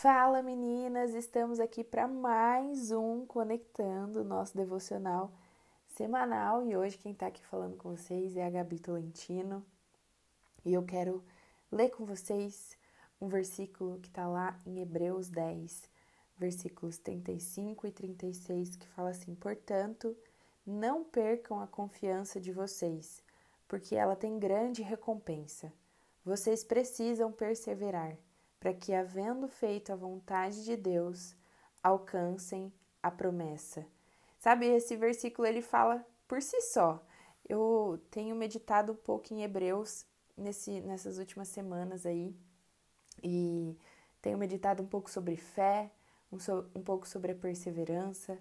Fala meninas, estamos aqui para mais um Conectando, nosso devocional semanal. E hoje quem está aqui falando com vocês é a Gabi Tolentino. E eu quero ler com vocês um versículo que está lá em Hebreus 10, versículos 35 e 36, que fala assim: Portanto, não percam a confiança de vocês, porque ela tem grande recompensa. Vocês precisam perseverar para que, havendo feito a vontade de Deus, alcancem a promessa. Sabe, esse versículo ele fala por si só. Eu tenho meditado um pouco em Hebreus nesse, nessas últimas semanas aí e tenho meditado um pouco sobre fé, um, so, um pouco sobre a perseverança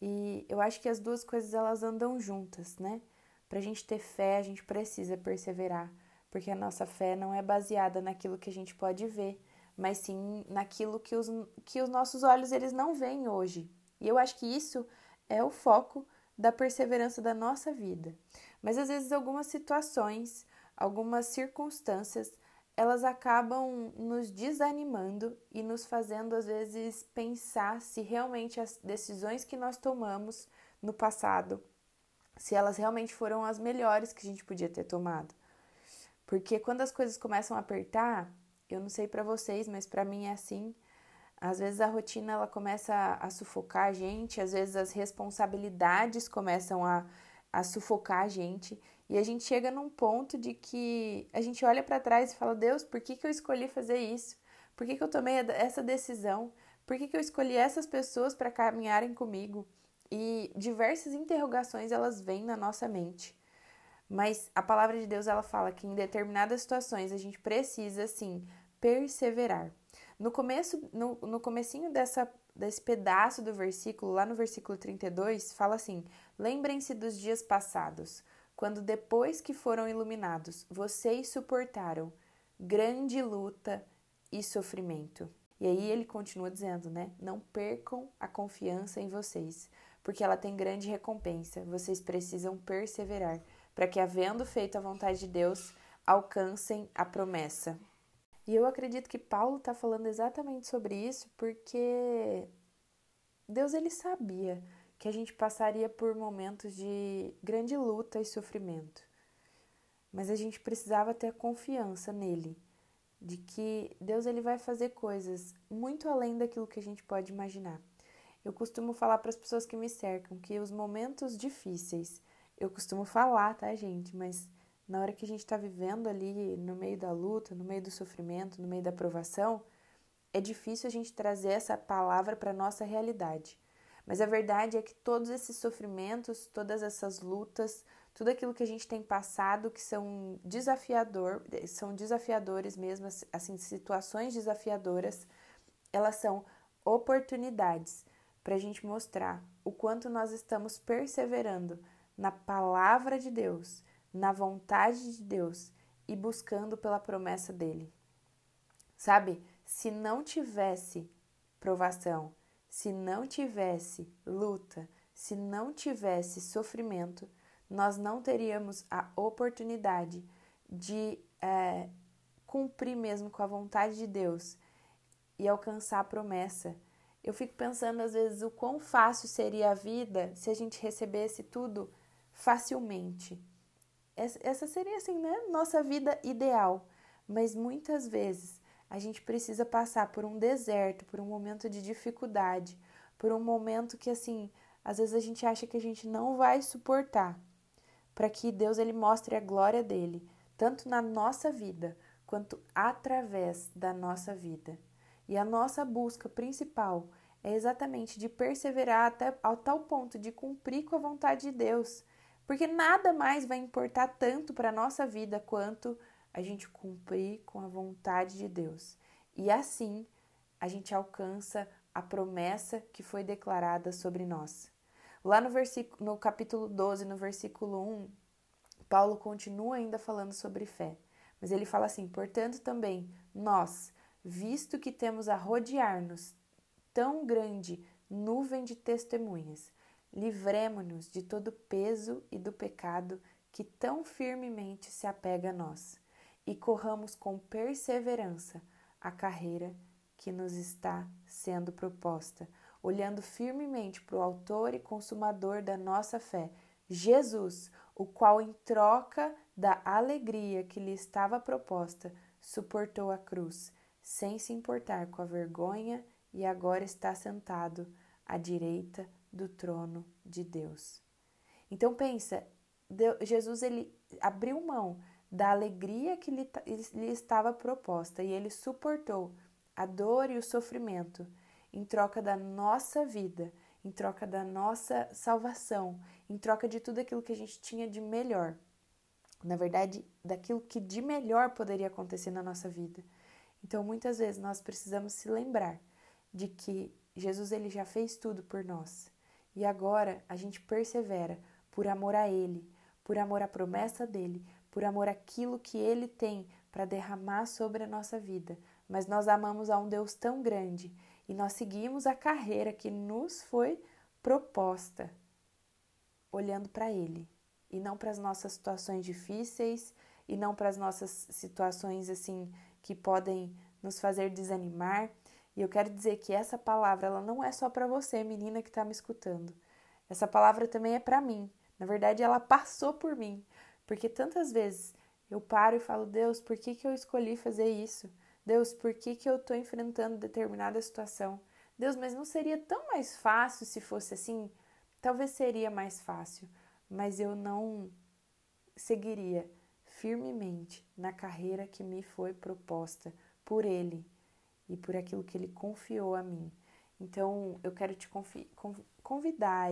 e eu acho que as duas coisas elas andam juntas, né? Para a gente ter fé, a gente precisa perseverar, porque a nossa fé não é baseada naquilo que a gente pode ver, mas sim naquilo que os, que os nossos olhos eles não veem hoje. E eu acho que isso é o foco da perseverança da nossa vida. Mas às vezes algumas situações, algumas circunstâncias, elas acabam nos desanimando e nos fazendo às vezes pensar se realmente as decisões que nós tomamos no passado, se elas realmente foram as melhores que a gente podia ter tomado. Porque quando as coisas começam a apertar, eu não sei para vocês, mas para mim é assim. Às vezes a rotina ela começa a, sufocar a gente, às vezes as responsabilidades começam a, a sufocar a gente e a gente chega num ponto de que a gente olha para trás e fala: Deus, por que, que eu escolhi fazer isso? Por que, que eu tomei essa decisão? Por que, que eu escolhi essas pessoas para caminharem comigo? E diversas interrogações elas vêm na nossa mente. Mas a palavra de Deus ela fala que em determinadas situações a gente precisa sim perseverar. No começo, no, no comecinho dessa, desse pedaço do versículo, lá no versículo 32, fala assim: Lembrem-se dos dias passados, quando depois que foram iluminados, vocês suportaram grande luta e sofrimento. E aí ele continua dizendo, né? Não percam a confiança em vocês, porque ela tem grande recompensa. Vocês precisam perseverar para que, havendo feito a vontade de Deus, alcancem a promessa. E eu acredito que Paulo está falando exatamente sobre isso porque Deus ele sabia que a gente passaria por momentos de grande luta e sofrimento. Mas a gente precisava ter confiança nele, de que Deus ele vai fazer coisas muito além daquilo que a gente pode imaginar. Eu costumo falar para as pessoas que me cercam que os momentos difíceis, eu costumo falar, tá, gente, mas na hora que a gente está vivendo ali no meio da luta, no meio do sofrimento, no meio da provação, é difícil a gente trazer essa palavra para a nossa realidade. Mas a verdade é que todos esses sofrimentos, todas essas lutas, tudo aquilo que a gente tem passado que são desafiador, são desafiadores mesmo, assim, situações desafiadoras, elas são oportunidades para a gente mostrar o quanto nós estamos perseverando na palavra de Deus na vontade de Deus e buscando pela promessa dele. Sabe, se não tivesse provação, se não tivesse luta, se não tivesse sofrimento, nós não teríamos a oportunidade de é, cumprir mesmo com a vontade de Deus e alcançar a promessa. Eu fico pensando às vezes o quão fácil seria a vida se a gente recebesse tudo facilmente, essa seria assim, né? Nossa vida ideal. Mas muitas vezes a gente precisa passar por um deserto, por um momento de dificuldade, por um momento que assim, às vezes a gente acha que a gente não vai suportar, para que Deus ele mostre a glória dele, tanto na nossa vida quanto através da nossa vida. E a nossa busca principal é exatamente de perseverar até ao tal ponto de cumprir com a vontade de Deus porque nada mais vai importar tanto para a nossa vida quanto a gente cumprir com a vontade de Deus. E assim a gente alcança a promessa que foi declarada sobre nós. Lá no, versículo, no capítulo 12, no versículo 1, Paulo continua ainda falando sobre fé. Mas ele fala assim: portanto, também nós, visto que temos a rodear-nos tão grande nuvem de testemunhas, livremo-nos de todo peso e do pecado que tão firmemente se apega a nós, e corramos com perseverança a carreira que nos está sendo proposta, olhando firmemente para o Autor e Consumador da nossa fé, Jesus, o qual, em troca da alegria que lhe estava proposta, suportou a cruz, sem se importar com a vergonha, e agora está sentado à direita do trono de Deus. Então pensa, Jesus ele abriu mão da alegria que lhe, lhe estava proposta e ele suportou a dor e o sofrimento em troca da nossa vida, em troca da nossa salvação, em troca de tudo aquilo que a gente tinha de melhor. Na verdade, daquilo que de melhor poderia acontecer na nossa vida. Então, muitas vezes nós precisamos se lembrar de que Jesus ele já fez tudo por nós. E agora a gente persevera por amor a ele, por amor à promessa dele, por amor àquilo que ele tem para derramar sobre a nossa vida. Mas nós amamos a um Deus tão grande e nós seguimos a carreira que nos foi proposta, olhando para Ele e não para as nossas situações difíceis e não para as nossas situações assim que podem nos fazer desanimar. E eu quero dizer que essa palavra ela não é só para você, menina que está me escutando. Essa palavra também é para mim. Na verdade, ela passou por mim, porque tantas vezes eu paro e falo: Deus, por que, que eu escolhi fazer isso? Deus, por que, que eu estou enfrentando determinada situação? Deus, mas não seria tão mais fácil se fosse assim? Talvez seria mais fácil, mas eu não seguiria firmemente na carreira que me foi proposta por Ele e por aquilo que Ele confiou a mim. Então, eu quero te convidar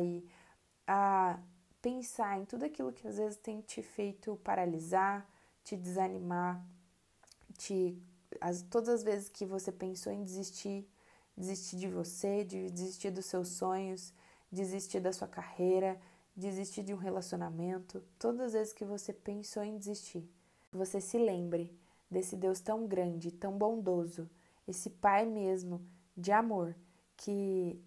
a pensar em tudo aquilo que às vezes tem te feito paralisar, te desanimar, te as, todas as vezes que você pensou em desistir, desistir de você, de desistir dos seus sonhos, desistir da sua carreira, desistir de um relacionamento, todas as vezes que você pensou em desistir, você se lembre desse Deus tão grande, tão bondoso, esse Pai mesmo de amor que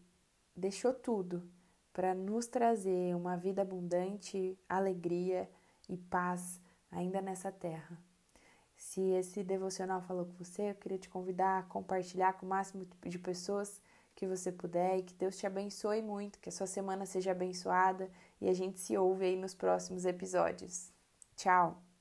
deixou tudo para nos trazer uma vida abundante, alegria e paz ainda nessa terra. Se esse devocional falou com você, eu queria te convidar a compartilhar com o máximo de pessoas que você puder e que Deus te abençoe muito, que a sua semana seja abençoada e a gente se ouve aí nos próximos episódios. Tchau!